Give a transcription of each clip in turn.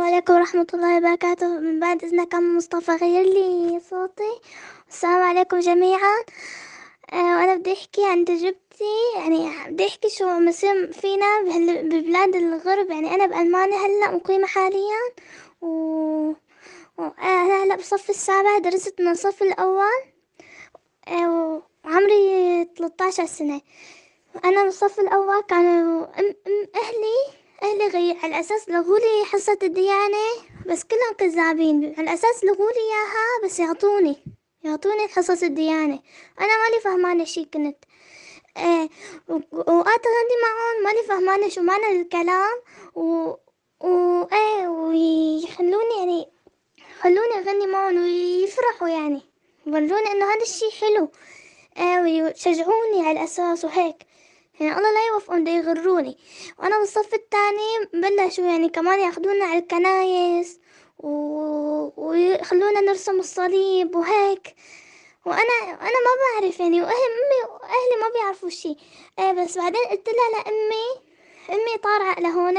السلام عليكم ورحمة الله وبركاته. من بعد إذنك عم مصطفى غير لي صوتي. السلام عليكم جميعا. آه، وأنا بدي أحكي عن تجربتي. يعني بدي أحكي شو يصير فينا ببلاد الغرب. يعني أنا بألمانيا هلأ مقيمة حاليا. و... أنا هلأ بالصف السابع درست من الصف الأول. آه، وعمري 13 سنة. أنا بالصف الأول كانوا أهلي أهلي غي على أساس لغولي حصة الديانة بس كلهم كذابين. على أساس لغولي إياها بس يعطوني يعطوني حصص الديانة. أنا ماني فهمانة شي كنت. إيه وقت أغني معهم ماني فهمانة شو معنى الكلام. و و إيه ويخلوني يعني خلوني أغني معهم ويفرحوا يعني. يوروني إنه هذا الشي حلو. إيه ويشجعوني على الأساس وهيك. يعني الله لا يوفقهم دا يغروني. وأنا بالصف الثاني بلشوا يعني كمان ياخدونا على الكنايس و... ويخلونا نرسم الصليب وهيك. وأنا أنا ما بعرف يعني واهلي أمي وأهلي ما بيعرفوا شي. إيه بس بعدين قلت لها لأمي أمي طارعة لهون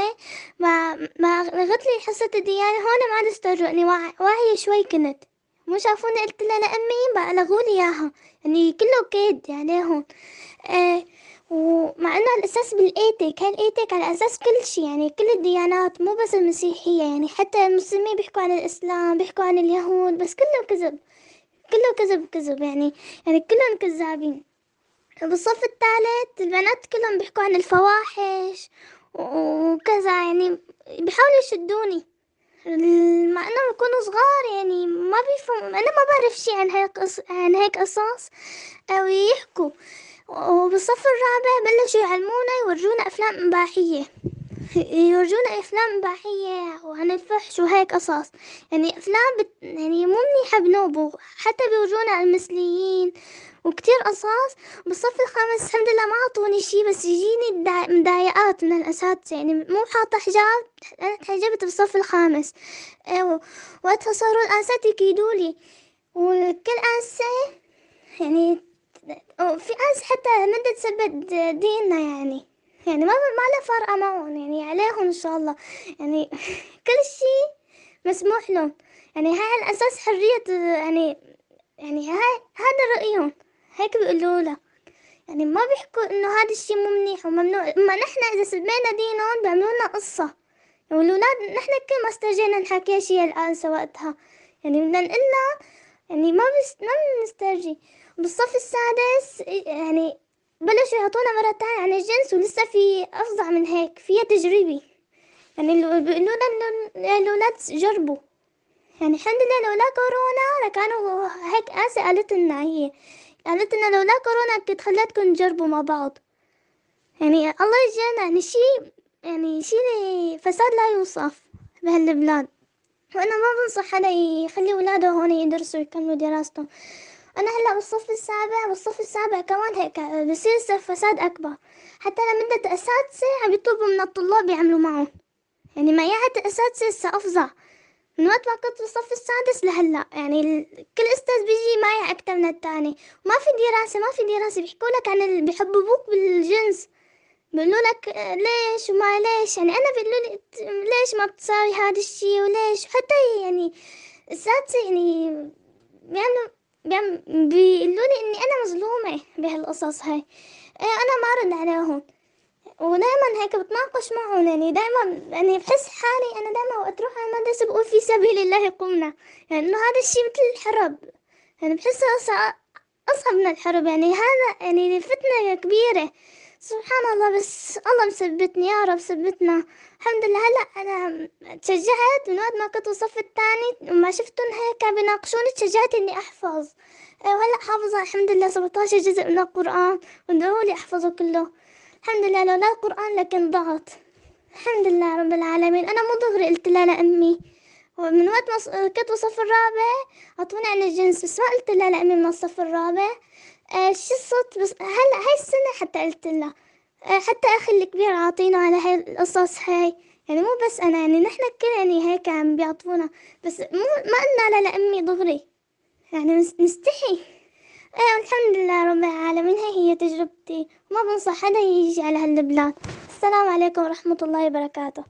ما ما لغت لي حصة الديانة هون ما عاد استرجعني واعية شوي كنت. مو شافوني؟ قلت لها لأمي بقى لغولي إياها. يعني كله كيد عليهم إيه انه الاساس بالايتك هاي الايتك على أساس كل شيء يعني كل الديانات مو بس المسيحية يعني حتى المسلمين بيحكوا عن الإسلام بيحكوا عن اليهود بس كله كذب كله كذب كذب يعني يعني كلهم كذابين. بالصف الثالث البنات كلهم بيحكوا عن الفواحش وكذا يعني بيحاولوا يشدوني. مع انهم يكونوا صغار يعني ما بيفهموا أنا ما بعرف شي عن هيك عن هيك قصص أو يحكوا. وبالصف الرابع بلشوا يعلمونا يورجونا أفلام إباحية. يورجونا أفلام إباحية وعن الفحش وهيك قصص. يعني أفلام بت... يعني مو منيحة بنوب حتى بيورجونا المثليين وكتير قصص. بالصف الخامس الحمد لله ما عطوني شي بس يجيني مضايقات من الأساتذة. يعني مو حاطة حجاب أنا تحجبت بالصف الخامس. أيوة وقتها صاروا الأساتذة يكيدولي وكل أنسة يعني في ناس حتى مدة تثبت ديننا يعني. يعني ما ما له فرقة معهم يعني عليهم إن شاء الله. يعني كل شيء مسموح لهم. يعني هاي على أساس حرية يعني يعني هاي هذا رأيهم. هيك بيقولوا له يعني ما بيحكوا إنه هذا الشيء مو منيح وممنوع. أما نحن إذا سبينا دينهم بيعملوا لنا قصة. والأولاد نحن كل ما استجينا نحكي شيء الآن وقتها يعني بدنا نقول يعني ما بس ما بنسترجي. بالصف السادس يعني بلشوا يعطونا مرة تانية عن الجنس ولسه في أفظع من هيك فيها تجريبي. يعني بيقولوا لنا الأولاد جربوا. يعني الحمد لله لولا كورونا لكانوا هيك آسة قالت لنا هي. قالت لنا لولا كورونا كنت خلتكم تجربوا مع بعض. يعني الله يجينا يعني شي يعني شي فساد لا يوصف بهالبلاد. وأنا ما بنصح حدا يخلي ولاده هون يدرسوا يكملوا دراستهم. أنا هلأ بالصف السابع بالصف السابع كمان هيك بصير فساد أكبر. حتى لمدة أساتذة عم يطلبوا من الطلاب يعملوا معهم. يعني معيات الأساتذة لسه أفظع. من وقت ما كنت بالصف السادس لهلأ. يعني كل أستاذ بيجي معي أكتر من التاني. وما في دراسة ما في دراسة. بيحكوا لك عن اللي بيحببوك بالجنس. بيقولوا لك ليش وما ليش؟ يعني أنا بيقولوا لي ليش ما بتساوي هذا الشي وليش؟ حتى يعني الأساتذة يعني بيعملوا بيقولوا لي إني أنا مظلومة بهالقصص هاي. إيه أنا ما رد عليهم. ودائما هيك بتناقش معهم. يعني دائما يعني بحس حالي أنا دائما وقت أروح على المدرسة بقول في سبيل الله قمنا. يعني إنه هذا الشيء مثل الحرب. يعني بحسه أصعب من الحرب. يعني هذا يعني فتنة كبيرة. سبحان الله بس الله مثبتني يا رب ثبتنا. الحمد لله. هلأ أنا تشجعت من وقت ما كنت الصف الثاني وما شفتهم هيك بيناقشوني تشجعت إني أحفظ. وهلأ حافظة الحمد لله 17 جزء من القرآن ودعوا لي أحفظه كله. الحمد لله لولا القرآن لكن ضغط الحمد لله رب العالمين. أنا مو دغري قلت لها لأمي. ومن وقت ما كنت بالصف الرابع اعطوني عن الجنس بس ما قلت لها لأمي من الصف الرابع. شو الصوت؟ بس هلا هاي السنة حتى قلت لها آه حتى أخي الكبير عاطينا على هاي القصص هاي. يعني مو بس أنا يعني نحن الكل يعني هيك عم بيعطونا بس مو ما قلنا لا لأمي دغري. يعني نستحي. إيه الحمد لله رب العالمين. هاي هي تجربتي. وما بنصح حدا يجي على هالبلاد. السلام عليكم ورحمة الله وبركاته.